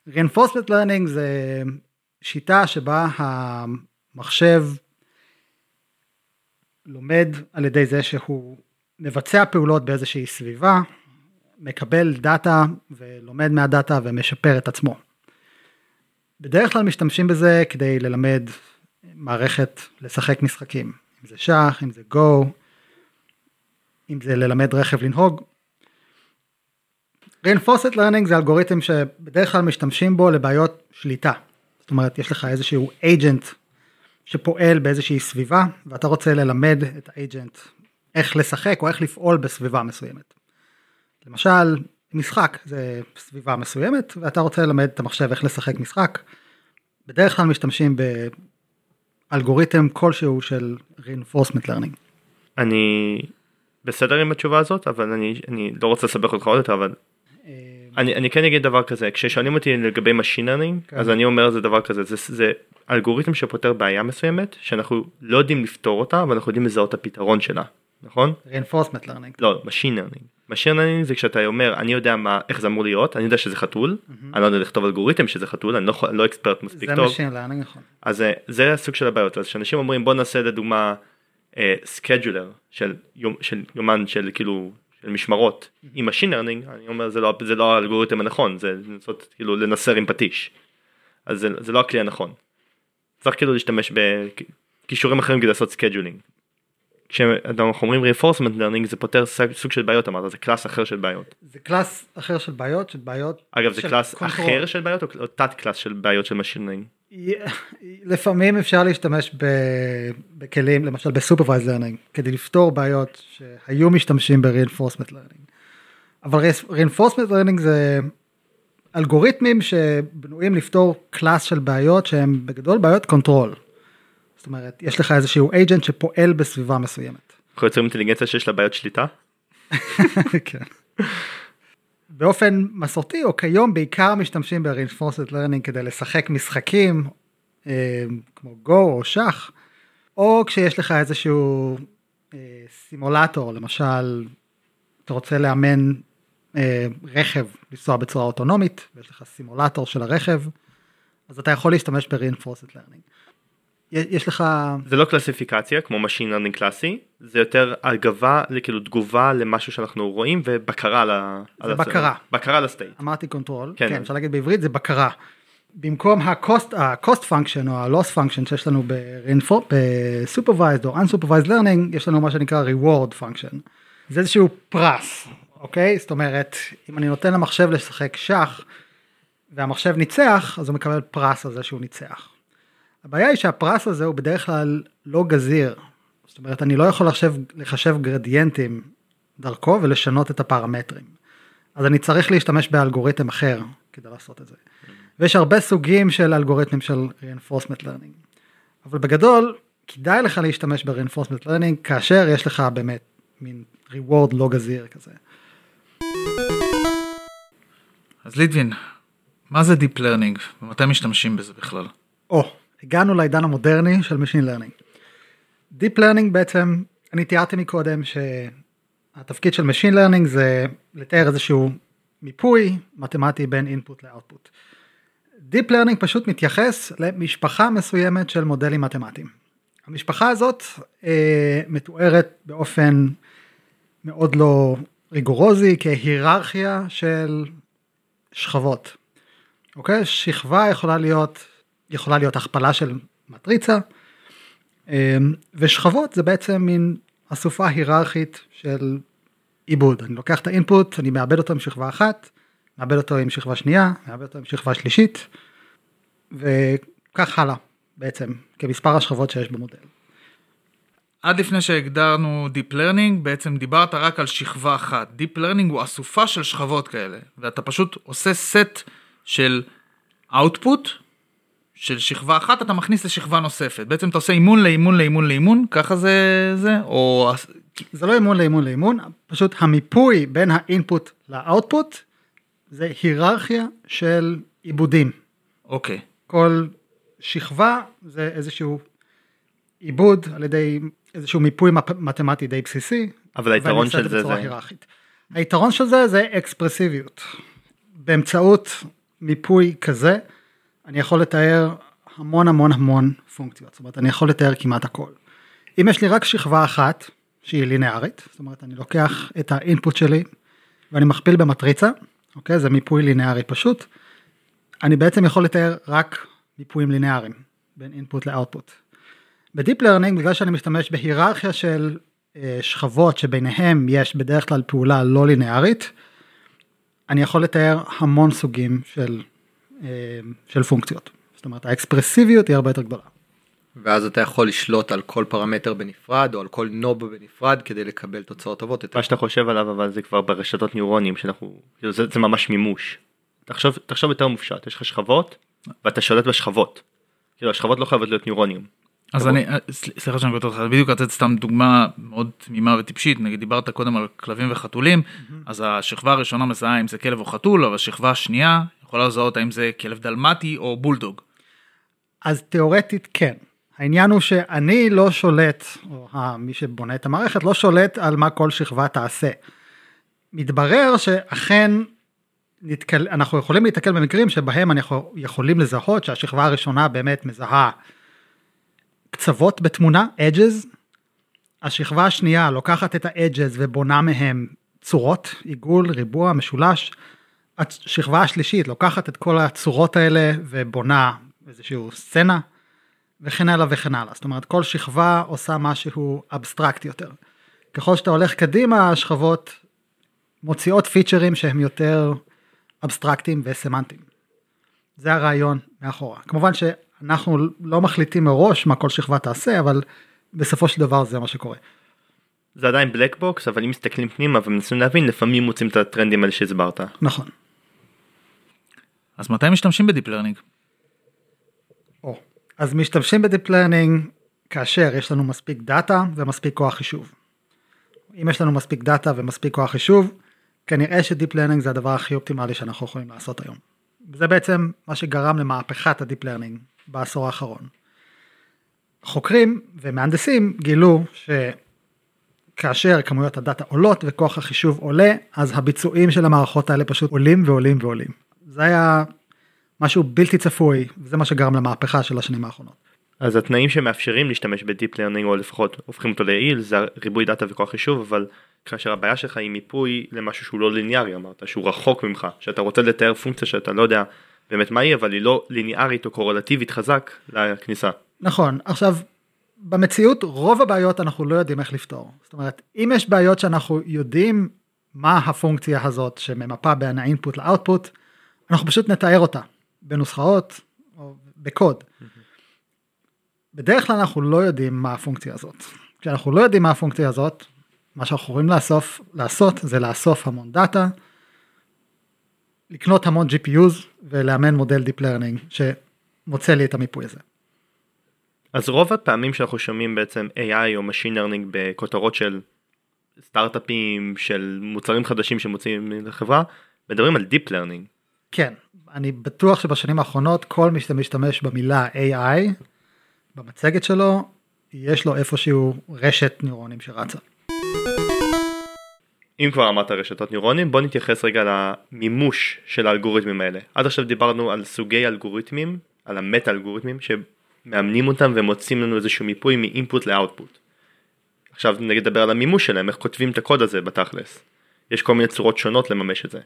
Speaker 4: reinforcement learning זה שיטה שבה המחשב לומד על ידי זה שהוא מבצע פעולות באיזושהי סביבה, מקבל דאטה ולומד מהדאטה ומשפר את עצמו. בדרך כלל משתמשים בזה כדי ללמד מערכת לשחק משחקים, אם זה שח, אם זה גו, אם זה ללמד רכב לנהוג. reinforced learning זה אלגוריתם שבדרך כלל משתמשים בו לבעיות שליטה. זאת אומרת, יש לך איזשהו agent שפועל באיזושהי סביבה, ואתה רוצה ללמד את האג'נט איך לשחק או איך לפעול בסביבה מסוימת. למשל, משחק זה סביבה מסוימת, ואתה רוצה ללמד את המחשב איך לשחק משחק. בדרך כלל משתמשים באלגוריתם כלשהו של reinforcement learning.
Speaker 2: אני בסדר עם התשובה הזאת אבל אני אני לא רוצה לסבך אותך עוד יותר אבל
Speaker 4: אה,
Speaker 2: אני אני כן אגיד דבר כזה כששואלים אותי לגבי machine learning
Speaker 4: כן.
Speaker 2: אז אני אומר זה דבר כזה זה זה אלגוריתם שפותר בעיה מסוימת שאנחנו לא יודעים לפתור אותה אבל אנחנו יודעים לזהות את הפתרון שלה נכון
Speaker 4: reinforcement learning.
Speaker 2: לא machine learning machine learning זה כשאתה אומר אני יודע מה איך זה אמור להיות אני יודע שזה חתול אני לא יודע לכתוב אלגוריתם שזה חתול אני לא לא אקספרט מספיק
Speaker 4: זה
Speaker 2: טוב
Speaker 4: machine learning נכון.
Speaker 2: אז אה, זה הסוג של הבעיות אז כשאנשים אומרים בוא נעשה לדוגמה scheduler של יום של יומן של כאילו של משמרות עם machine learning אני אומר זה לא זה לא האלגוריתם הנכון זה לנסות כאילו לנסר עם פטיש. אז זה, זה לא הכלי הנכון. צריך כאילו להשתמש בכישורים אחרים כדי לעשות scheduling. כשאנחנו אומרים reinforcement learning זה פותר סוג- של בעיות אמרת זה class אחר של בעיות.
Speaker 4: זה class אחר של בעיות, של בעיות.
Speaker 2: אגב זה
Speaker 4: class.
Speaker 2: אחר של בעיות או תת class של בעיות של machine learning.
Speaker 4: לפעמים אפשר להשתמש בכלים, למשל ב supervised learning, כדי לפתור בעיות שהיו משתמשים ב-reinforcement learning. אבל reinforcement learning זה אלגוריתמים שבנויים לפתור class של בעיות שהם בגדול בעיות control. זאת אומרת, יש לך איזשהו agent שפועל בסביבה מסוימת.
Speaker 2: אנחנו יוצרים אינטליגנציה שיש לה בעיות שליטה.
Speaker 4: כן. באופן מסורתי או כיום בעיקר משתמשים ב-reinforced learning כדי לשחק משחקים אה, כמו גו או שח או כשיש לך איזשהו אה, סימולטור למשל אתה רוצה לאמן אה, רכב לנסוע בצורה אוטונומית ויש לך סימולטור של הרכב אז אתה יכול להשתמש ב-reinforced learning. יש לך
Speaker 2: זה לא קלסיפיקציה כמו machine learning קלאסי זה יותר הגבה כאילו תגובה למשהו שאנחנו רואים ובקרה על ה...
Speaker 4: זה בקרה.
Speaker 2: בקרה על הסטייט.
Speaker 4: אמרתי control,
Speaker 2: כן.
Speaker 4: כן, אפשר להגיד בעברית זה בקרה. במקום ה-cost, ה-cost function או ה-loss function שיש לנו ב-supervised או unsupervised learning, יש לנו מה שנקרא reward function. זה איזשהו פרס, אוקיי? זאת אומרת, אם אני נותן למחשב לשחק שח והמחשב ניצח, אז הוא מקבל פרס על זה שהוא ניצח. הבעיה היא שהפרס הזה הוא בדרך כלל לא גזיר. זאת אומרת, אני לא יכול לחשב, לחשב גרדיאנטים דרכו ולשנות את הפרמטרים. אז אני צריך להשתמש באלגוריתם אחר כדי לעשות את זה. ויש הרבה סוגים של אלגוריתמים של reinforcement learning. אבל בגדול, כדאי לך להשתמש ב-reinforcement learning כאשר יש לך באמת מין reward לא גזיר כזה.
Speaker 1: אז ליטבין, מה זה Deep Learning ומתי משתמשים בזה בכלל?
Speaker 4: או, הגענו לעידן המודרני של Machine Learning. Deep Learning בעצם, אני תיארתי מקודם שהתפקיד של Machine Learning זה לתאר איזשהו מיפוי מתמטי בין input ל-output. Deep Learning פשוט מתייחס למשפחה מסוימת של מודלים מתמטיים. המשפחה הזאת אה, מתוארת באופן מאוד לא ריגורוזי כהיררכיה של שכבות. אוקיי? שכבה יכולה להיות, יכולה להיות הכפלה של מטריצה, אמ, ושכבות זה בעצם מין אסופה היררכית של עיבוד. אני לוקח את האינפוט, אני מאבד אותו עם שכבה אחת, מאבד אותו עם שכבה שנייה, מאבד אותו עם שכבה שלישית, וכך הלאה בעצם, כמספר השכבות שיש במודל.
Speaker 1: עד לפני שהגדרנו Deep Learning, בעצם דיברת רק על שכבה אחת. Deep Learning הוא אסופה של שכבות כאלה, ואתה פשוט עושה סט של output של שכבה אחת, אתה מכניס לשכבה נוספת. בעצם אתה עושה אימון לאימון לאימון לאימון, ככה זה זה, או
Speaker 4: זה לא אימון לאימון לאימון, פשוט המיפוי בין האינפוט לאוטפוט זה היררכיה של עיבודים.
Speaker 1: אוקיי.
Speaker 4: כל שכבה זה איזשהו עיבוד על ידי איזשהו מיפוי מתמטי די בסיסי.
Speaker 2: אבל היתרון של זה זה
Speaker 4: היררכית. היתרון של זה זה אקספרסיביות. באמצעות מיפוי כזה אני יכול לתאר המון המון המון פונקציות, זאת אומרת אני יכול לתאר כמעט הכל. אם יש לי רק שכבה אחת שהיא לינארית, זאת אומרת אני לוקח את ה input שלי ואני מכפיל במטריצה, אוקיי? זה מיפוי לינארי פשוט. אני בעצם יכול לתאר רק מיפויים לינאריים בין input ל output. ב deep learning בגלל שאני משתמש בהיררכיה של אה, שכבות שביניהם יש בדרך כלל פעולה לא לינארית, אני יכול לתאר המון סוגים של, של פונקציות. זאת אומרת האקספרסיביות היא הרבה יותר גדולה.
Speaker 3: ואז אתה יכול לשלוט על כל פרמטר בנפרד או על כל נוב בנפרד כדי לקבל תוצאות טובות יותר.
Speaker 2: מה שאתה חושב עליו אבל זה כבר ברשתות ניורונים שאנחנו זה, זה ממש מימוש. תחשוב תחשוב יותר מופשט יש לך שכבות ואתה שולט בשכבות. כאילו השכבות לא חייבות להיות ניורונים.
Speaker 1: אז אני, אה, סל- סליחה שאני קוטע אותך, בדיוק לתת סתם דוגמה מאוד תמימה וטיפשית, נגיד דיברת קודם על כלבים וחתולים, אז השכבה הראשונה מזהה אם זה כלב או חתול, אבל השכבה השנייה יכולה לזהות האם זה כלב דלמטי או בולדוג.
Speaker 4: אז תיאורטית כן. העניין הוא שאני לא שולט, או מי שבונה את המערכת לא שולט על מה כל שכבה תעשה. מתברר שאכן נתקל, אנחנו יכולים להתקל במקרים שבהם אנחנו יכולים לזהות שהשכבה הראשונה באמת מזהה קצוות בתמונה, edges, השכבה השנייה לוקחת את ה-edges ובונה מהם צורות, עיגול, ריבוע, משולש, השכבה השלישית לוקחת את כל הצורות האלה ובונה איזשהו סצנה וכן הלאה וכן הלאה. זאת אומרת כל שכבה עושה משהו abstract יותר. ככל שאתה הולך קדימה השכבות מוציאות פיצ'רים שהם יותר אבסטרקטיים וסמנטיים. זה הרעיון מאחורה. כמובן שאנחנו לא מחליטים מראש מה כל שכבה תעשה אבל בסופו של דבר זה מה שקורה.
Speaker 2: זה עדיין black box אבל אם מסתכלים פנימה ומנסים להבין לפעמים מוצאים את הטרנדים האלה שהסברת.
Speaker 4: נכון.
Speaker 1: אז מתי משתמשים ב deep learning?
Speaker 4: או. אז משתמשים ב deep learning כאשר יש לנו מספיק דאטה ומספיק כוח חישוב. אם יש לנו מספיק דאטה ומספיק כוח חישוב, כנראה ש deep learning זה הדבר הכי אופטימלי שאנחנו יכולים לעשות היום. זה בעצם מה שגרם למהפכת ה deep learning בעשור האחרון. חוקרים ומהנדסים גילו שכאשר כמויות הדאטה עולות וכוח החישוב עולה, אז הביצועים של המערכות האלה פשוט עולים ועולים ועולים. זה היה משהו בלתי צפוי, וזה מה שגרם למהפכה של השנים האחרונות.
Speaker 2: אז התנאים שמאפשרים להשתמש ב deep learning או לפחות הופכים אותו ליעיל זה ריבוי דאטה וכוח חישוב אבל כאשר הבעיה שלך היא מיפוי למשהו שהוא לא ליניארי אמרת שהוא רחוק ממך שאתה רוצה לתאר פונקציה שאתה לא יודע באמת מה היא אבל היא לא ליניארית או קורלטיבית חזק לכניסה.
Speaker 4: נכון, עכשיו במציאות רוב הבעיות אנחנו לא יודעים איך לפתור. זאת אומרת, אם יש בעיות שאנחנו יודעים מה הפונקציה הזאת שממפה בין האינפוט לאוטפוט, אנחנו פשוט נתאר אותה בנוסחאות או בקוד. בדרך כלל אנחנו לא יודעים מה הפונקציה הזאת. כשאנחנו לא יודעים מה הפונקציה הזאת, מה שאנחנו יכולים לאסוף, לעשות זה לאסוף המון דאטה, לקנות המון GPUs ולאמן מודל Deep Learning שמוצא לי את המיפוי הזה.
Speaker 2: אז רוב הפעמים שאנחנו שומעים בעצם AI או Machine Learning בכותרות של סטארט-אפים של מוצרים חדשים שמוצאים לחברה מדברים על Deep Learning.
Speaker 4: כן, אני בטוח שבשנים האחרונות כל מי שמשתמש במילה AI במצגת שלו, יש לו איפשהו רשת ניורונים שרצה.
Speaker 2: אם כבר אמרת רשתות ניורונים בוא נתייחס רגע למימוש של האלגוריתמים האלה. עד עכשיו דיברנו על סוגי אלגוריתמים, על המטה אלגוריתמים שמאמנים אותם ומוצאים לנו איזשהו מיפוי מאינפוט לאוטפוט. עכשיו נדבר על המימוש שלהם, איך כותבים את הקוד הזה בתכלס. יש כל מיני צורות שונות לממש את זה.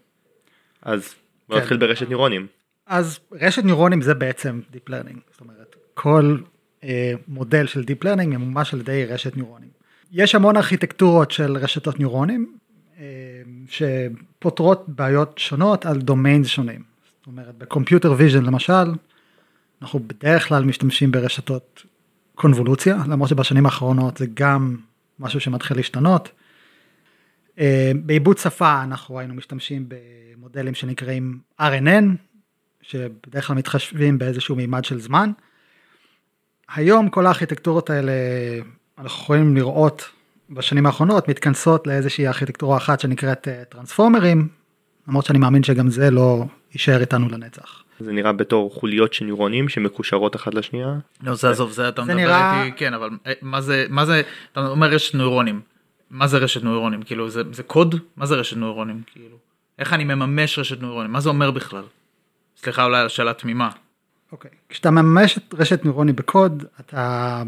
Speaker 2: אז בוא
Speaker 4: כן.
Speaker 2: נתחיל ברשת ניורונים.
Speaker 4: אז רשת ניורונים זה בעצם Deep Learning, זאת אומרת כל אה, מודל של Deep Learning ממומש על ידי רשת ניורונים. יש המון ארכיטקטורות של רשתות ניורונים אה, שפותרות בעיות שונות על domains שונים. זאת אומרת ב computer vision למשל, אנחנו בדרך כלל משתמשים ברשתות קונבולוציה, למרות שבשנים האחרונות זה גם משהו שמתחיל להשתנות. אה, בעיבוד שפה אנחנו היינו משתמשים במודלים שנקראים RNN, שבדרך כלל מתחשבים באיזשהו מימד של זמן. היום כל הארכיטקטורות האלה אנחנו יכולים לראות בשנים האחרונות מתכנסות לאיזושהי ארכיטקטורה אחת שנקראת אה, טרנספורמרים, למרות שאני מאמין שגם זה לא יישאר איתנו לנצח.
Speaker 2: זה נראה בתור חוליות של ניורונים שמקושרות אחת לשנייה.
Speaker 1: לא זה עזוב זה אתה מדבר
Speaker 4: נראה-
Speaker 1: איתי כן אבל אה, מה זה מה זה אתה אומר רשת נוירונים מה זה רשת נוירונים כאילו זה זה קוד מה זה רשת נוירונים כאילו איך אני מממש רשת נוירונים מה זה אומר בכלל. סליחה אולי על שאלה תמימה.
Speaker 4: אוקיי. כשאתה מממש את רשת נוירוני בקוד, אתה...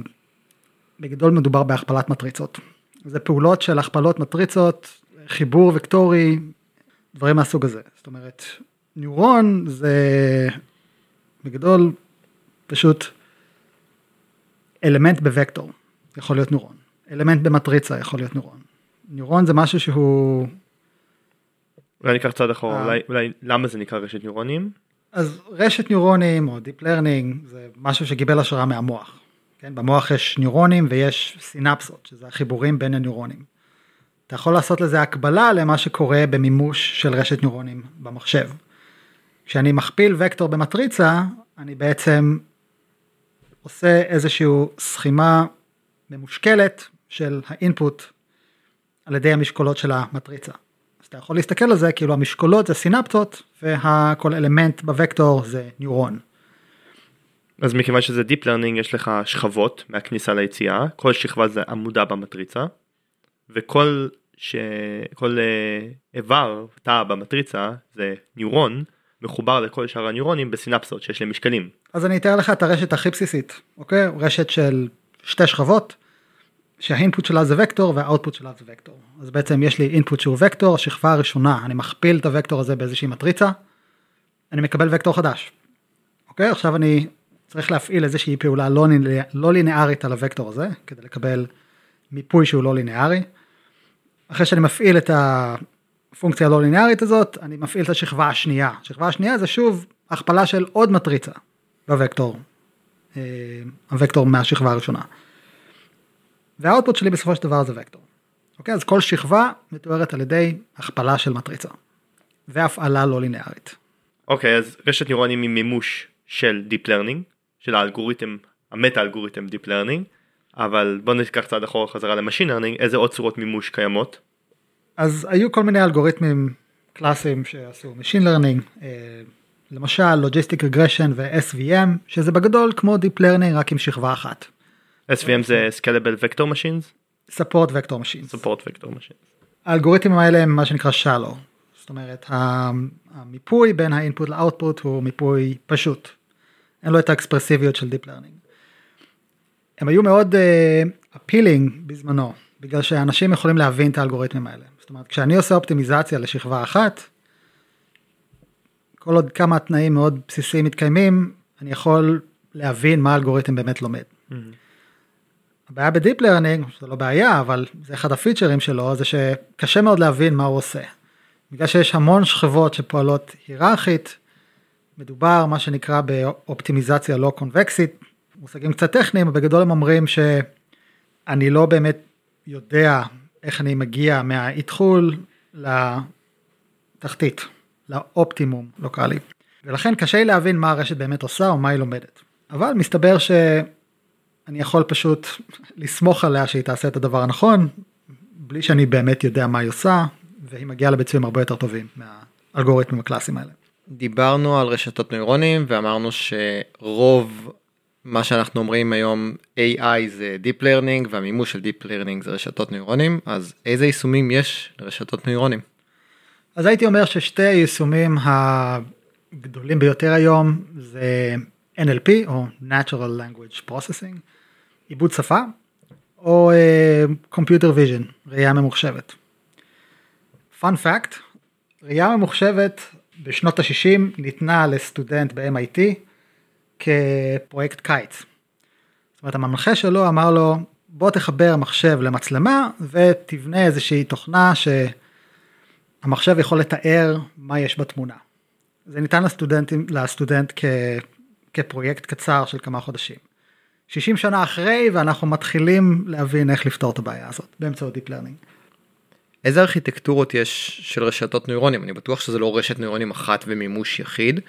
Speaker 4: בגדול מדובר בהכפלת מטריצות. זה פעולות של הכפלות מטריצות, חיבור וקטורי, דברים מהסוג הזה. זאת אומרת, ניורון זה בגדול פשוט אלמנט בוקטור, יכול להיות ניורון. אלמנט במטריצה יכול להיות ניורון. ניורון זה משהו שהוא
Speaker 2: אולי ניקח צעד אחורה,
Speaker 4: אה.
Speaker 2: אולי, אולי למה זה נקרא רשת ניורונים?
Speaker 4: אז רשת ניורונים או Deep Learning זה משהו שקיבל השראה מהמוח. כן? במוח יש ניורונים ויש סינפסות, שזה החיבורים בין הניורונים. אתה יכול לעשות לזה הקבלה למה שקורה במימוש של רשת ניורונים במחשב. כשאני מכפיל וקטור במטריצה, אני בעצם עושה איזושהי סכימה ממושקלת של האינפוט על ידי המשקולות של המטריצה. אז אתה יכול להסתכל על זה כאילו המשקולות זה סינפטות וכל אלמנט בוקטור זה ניורון.
Speaker 2: אז מכיוון שזה Deep Learning יש לך שכבות מהכניסה ליציאה, כל שכבה זה עמודה במטריצה, וכל ש... כל אה, איבר, תא במטריצה, זה ניורון, מחובר לכל שאר הניורונים בסינפסות שיש להם משקלים.
Speaker 4: אז אני אתאר לך את הרשת הכי בסיסית, אוקיי? רשת של שתי שכבות, שהאינפוט שלה זה וקטור והאוטפוט שלה זה וקטור. אז בעצם יש לי אינפוט שהוא וקטור, השכבה הראשונה, אני מכפיל את הוקטור הזה באיזושהי מטריצה, אני מקבל וקטור חדש. אוקיי? עכשיו אני צריך להפעיל איזושהי פעולה לא, לא לינארית על הוקטור הזה, כדי לקבל מיפוי שהוא לא לינארי. אחרי שאני מפעיל את הפונקציה הלא לינארית הזאת, אני מפעיל את השכבה השנייה. השכבה השנייה זה שוב הכפלה של עוד מטריצה בוקטור, אה, הוקטור מהשכבה הראשונה. והאוטפוט שלי בסופו של דבר זה וקטור. אוקיי, אז כל שכבה מתוארת על ידי הכפלה של מטריצה. והפעלה לא לינארית.
Speaker 2: אוקיי, אז רשת ניורונים היא מימוש של Deep Learning, של האלגוריתם, המטה אלגוריתם Deep Learning, אבל בוא ניקח צעד אחורה חזרה למשין Learning, איזה עוד צורות מימוש קיימות?
Speaker 4: אז היו כל מיני אלגוריתמים קלאסיים שעשו Machine Learning, אה, למשל Logistic Regression ו-SVM, שזה בגדול כמו Deep Learning רק עם שכבה אחת.
Speaker 2: SVM זה Scalable Vector Machines?
Speaker 4: Support Vector Machines.
Speaker 2: Support Vector Machines.
Speaker 4: האלגוריתמים האלה הם מה שנקרא shallow. זאת אומרת המיפוי בין ה input ל output הוא מיפוי פשוט. אין לו את האקספרסיביות של Deep Learning. הם היו מאוד appealing uh, בזמנו, בגלל שאנשים יכולים להבין את האלגוריתמים האלה. זאת אומרת, כשאני עושה אופטימיזציה לשכבה אחת, כל עוד כמה תנאים מאוד בסיסיים מתקיימים, אני יכול להבין מה האלגוריתם באמת לומד. הבעיה ב deep learning, זה לא בעיה, אבל זה אחד הפיצ'רים שלו, זה שקשה מאוד להבין מה הוא עושה. בגלל שיש המון שכבות שפועלות היררכית, מדובר מה שנקרא באופטימיזציה לא קונבקסית, מושגים קצת טכניים, אבל בגדול הם אומרים שאני לא באמת יודע איך אני מגיע מהאתחול לתחתית, לאופטימום לוקאלי. ולכן קשה לי להבין מה הרשת באמת עושה או מה היא לומדת. אבל מסתבר שאני יכול פשוט לסמוך עליה שהיא תעשה את הדבר הנכון, בלי שאני באמת יודע מה היא עושה, והיא מגיעה לביצועים הרבה יותר טובים מהאלגוריתמים הקלאסיים האלה.
Speaker 3: דיברנו על רשתות נוירונים ואמרנו שרוב מה שאנחנו אומרים היום AI זה Deep Learning והמימוש של Deep Learning זה רשתות נוירונים, אז איזה יישומים יש לרשתות נוירונים?
Speaker 4: אז הייתי אומר ששתי היישומים הגדולים ביותר היום זה NLP או Natural Language Processing, עיבוד שפה, או uh, Computer Vision, ראייה ממוחשבת. Fun fact, ראייה ממוחשבת בשנות ה-60 ניתנה לסטודנט ב-MIT כפרויקט קיץ. זאת אומרת המנחה שלו אמר לו בוא תחבר מחשב למצלמה ותבנה איזושהי תוכנה שהמחשב יכול לתאר מה יש בתמונה. זה ניתן לסטודנטים, לסטודנט כ, כפרויקט קצר של כמה חודשים. 60 שנה אחרי ואנחנו מתחילים להבין איך לפתור את הבעיה הזאת באמצעות Deep Learning.
Speaker 3: איזה ארכיטקטורות יש של רשתות נוירונים? אני בטוח שזה לא רשת נוירונים אחת ומימוש יחיד,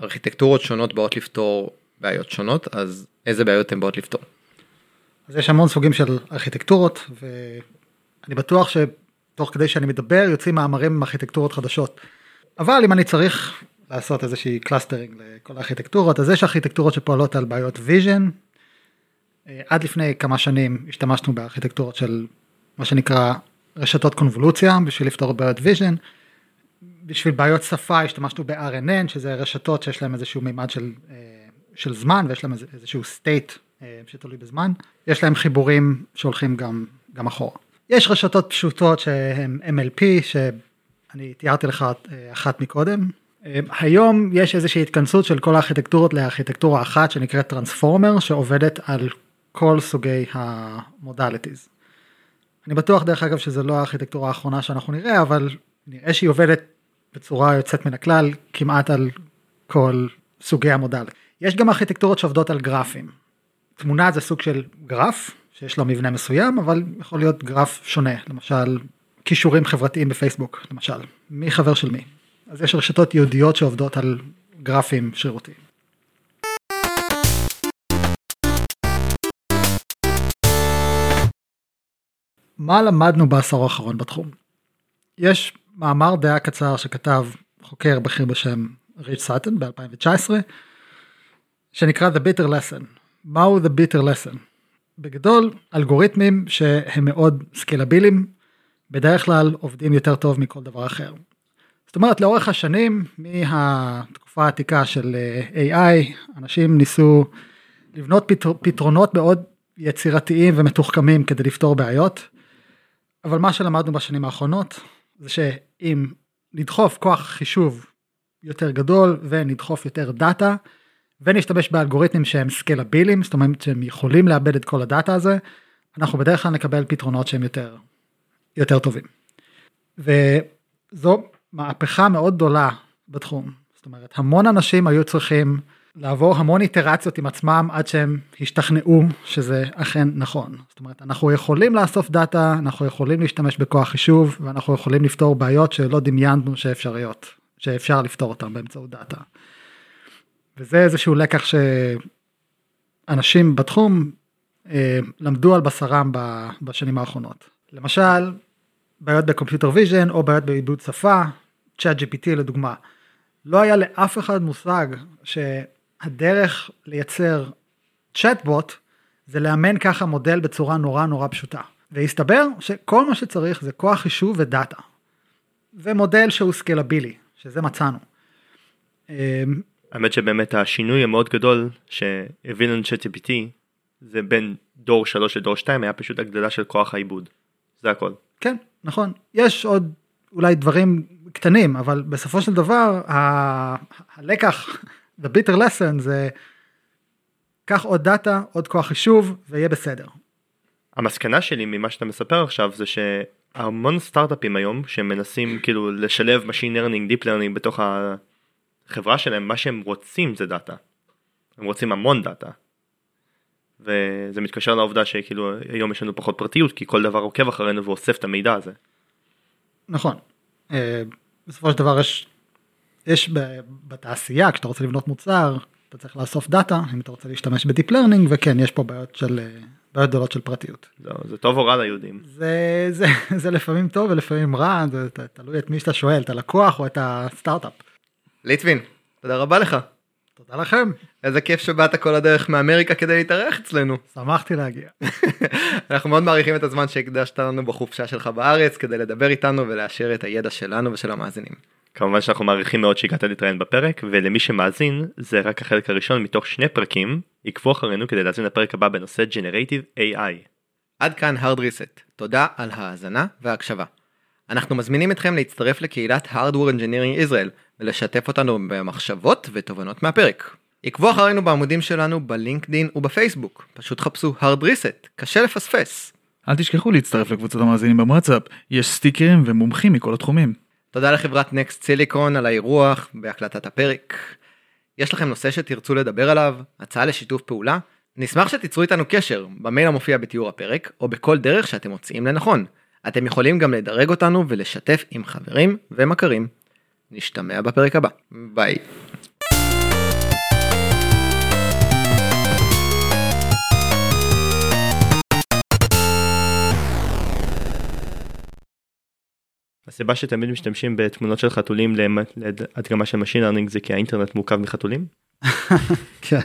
Speaker 3: וארכיטקטורות שונות באות לפתור בעיות שונות, אז איזה בעיות הן באות לפתור?
Speaker 4: אז יש המון סוגים של ארכיטקטורות ואני בטוח שתוך כדי שאני מדבר יוצאים מאמרים עם ארכיטקטורות חדשות. אבל אם אני צריך לעשות איזושהי clustering לכל הארכיטקטורות אז יש ארכיטקטורות שפועלות על בעיות vision. עד לפני כמה שנים השתמשנו בארכיטקטורות של מה שנקרא רשתות קונבולוציה בשביל לפתור בעיות vision. בשביל בעיות שפה השתמשנו ב-RNN שזה רשתות שיש להם איזשהו מימד של, אה, של זמן ויש להם איזשהו state אה, שתלוי בזמן. יש להם חיבורים שהולכים גם, גם אחורה. יש רשתות פשוטות שהן MLP שאני תיארתי לך אה, אחת מקודם. היום יש איזושהי התכנסות של כל הארכיטקטורות לארכיטקטורה אחת שנקראת טרנספורמר שעובדת על כל סוגי המודליטיז. אני בטוח דרך אגב שזה לא הארכיטקטורה האחרונה שאנחנו נראה אבל נראה שהיא עובדת בצורה יוצאת מן הכלל כמעט על כל סוגי המודל. יש גם ארכיטקטורות שעובדות על גרפים. תמונה זה סוג של גרף שיש לו מבנה מסוים אבל יכול להיות גרף שונה למשל כישורים חברתיים בפייסבוק למשל מי חבר של מי. אז יש רשתות יהודיות שעובדות על גרפים שרירותיים. מה למדנו בעשור האחרון בתחום? יש מאמר דעה קצר שכתב חוקר בכיר בשם ריץ' סאטן ב-2019 שנקרא The Bitter Lesson. מהו The Bitter Lesson? בגדול אלגוריתמים שהם מאוד סקלביליים בדרך כלל עובדים יותר טוב מכל דבר אחר. זאת אומרת לאורך השנים מהתקופה העתיקה של אה, AI אנשים ניסו לבנות פתרונות מאוד יצירתיים ומתוחכמים כדי לפתור בעיות. אבל מה שלמדנו בשנים האחרונות זה שאם נדחוף כוח חישוב יותר גדול ונדחוף יותר דאטה ונשתמש באלגוריתמים שהם סקלביליים זאת אומרת שהם יכולים לעבד את כל הדאטה הזה אנחנו בדרך כלל נקבל פתרונות שהם יותר יותר טובים. וזו מהפכה מאוד גדולה בתחום זאת אומרת המון אנשים היו צריכים לעבור המון איטרציות עם עצמם עד שהם השתכנעו שזה אכן נכון. זאת אומרת אנחנו יכולים לאסוף דאטה, אנחנו יכולים להשתמש בכוח חישוב ואנחנו יכולים לפתור בעיות שלא דמיינו שאפשריות, שאפשר לפתור אותן באמצעות דאטה. וזה איזשהו לקח שאנשים בתחום אה, למדו על בשרם בשנים האחרונות. למשל בעיות ב computer vision או בעיות בעיבוד שפה, ChatGPT לדוגמה. לא היה לאף אחד מושג ש... הדרך לייצר צ'טבוט זה לאמן ככה מודל בצורה נורא נורא פשוטה. והסתבר שכל מה שצריך זה כוח חישוב ודאטה. ומודל שהוא סקלבילי, שזה מצאנו.
Speaker 2: אמ, האמת שבאמת השינוי המאוד גדול שהביא לנו ChatGPT זה בין דור 3 לדור 2 היה פשוט הגדלה של כוח העיבוד. זה הכל.
Speaker 4: כן, נכון. יש עוד אולי דברים קטנים, אבל בסופו של דבר ה... הלקח the bitter lesson זה קח עוד דאטה, עוד כוח חישוב ויהיה בסדר.
Speaker 2: המסקנה שלי ממה שאתה מספר עכשיו זה שהמון סטארט-אפים היום שמנסים כאילו לשלב Machine Learning, Deep Learning בתוך החברה שלהם, מה שהם רוצים זה דאטה. הם רוצים המון דאטה. וזה מתקשר לעובדה שכאילו היום יש לנו פחות פרטיות כי כל דבר עוקב אחרינו ואוסף את המידע הזה.
Speaker 4: נכון. אה, בסופו של דבר יש יש בתעשייה כשאתה רוצה לבנות מוצר אתה צריך לאסוף דאטה אם אתה רוצה להשתמש ב deep learning וכן יש פה בעיות של בעיות גדולות של פרטיות.
Speaker 2: זה, זה טוב או רע ליהודים?
Speaker 4: זה, זה, זה לפעמים טוב ולפעמים רע זה תלוי את מי שאתה שואל את הלקוח או את הסטארט-אפ.
Speaker 3: ליטווין תודה רבה לך.
Speaker 4: תודה לכם.
Speaker 3: איזה כיף שבאת כל הדרך מאמריקה כדי להתארח אצלנו.
Speaker 4: שמחתי להגיע.
Speaker 3: אנחנו מאוד מעריכים את הזמן שהקדשת לנו בחופשה שלך בארץ כדי לדבר איתנו ולאשר את הידע שלנו ושל המאזינים.
Speaker 2: כמובן שאנחנו מעריכים מאוד שהגעת להתראיין בפרק ולמי שמאזין זה רק החלק הראשון מתוך שני פרקים עקבו אחרינו כדי להאזין לפרק הבא בנושא Generative AI.
Speaker 3: עד כאן hard reset תודה על ההאזנה וההקשבה. אנחנו מזמינים אתכם להצטרף לקהילת Hardware Engineering Israel ולשתף אותנו במחשבות ותובנות מהפרק. עקבו אחרינו בעמודים שלנו בלינקדין ובפייסבוק פשוט חפשו hard reset קשה לפספס.
Speaker 1: אל תשכחו להצטרף לקבוצת המאזינים בוואטסאפ יש סטיקרים ומומחים מכל התחומים.
Speaker 3: תודה לחברת נקסט סיליקון על האירוח בהקלטת הפרק. יש לכם נושא שתרצו לדבר עליו, הצעה לשיתוף פעולה? נשמח שתיצרו איתנו קשר במייל המופיע בתיאור הפרק או בכל דרך שאתם מוצאים לנכון. אתם יכולים גם לדרג אותנו ולשתף עם חברים ומכרים. נשתמע בפרק הבא. ביי.
Speaker 2: הסיבה שתמיד משתמשים בתמונות של חתולים להדגמה של Machine Learning זה כי האינטרנט מורכב מחתולים?
Speaker 4: כן.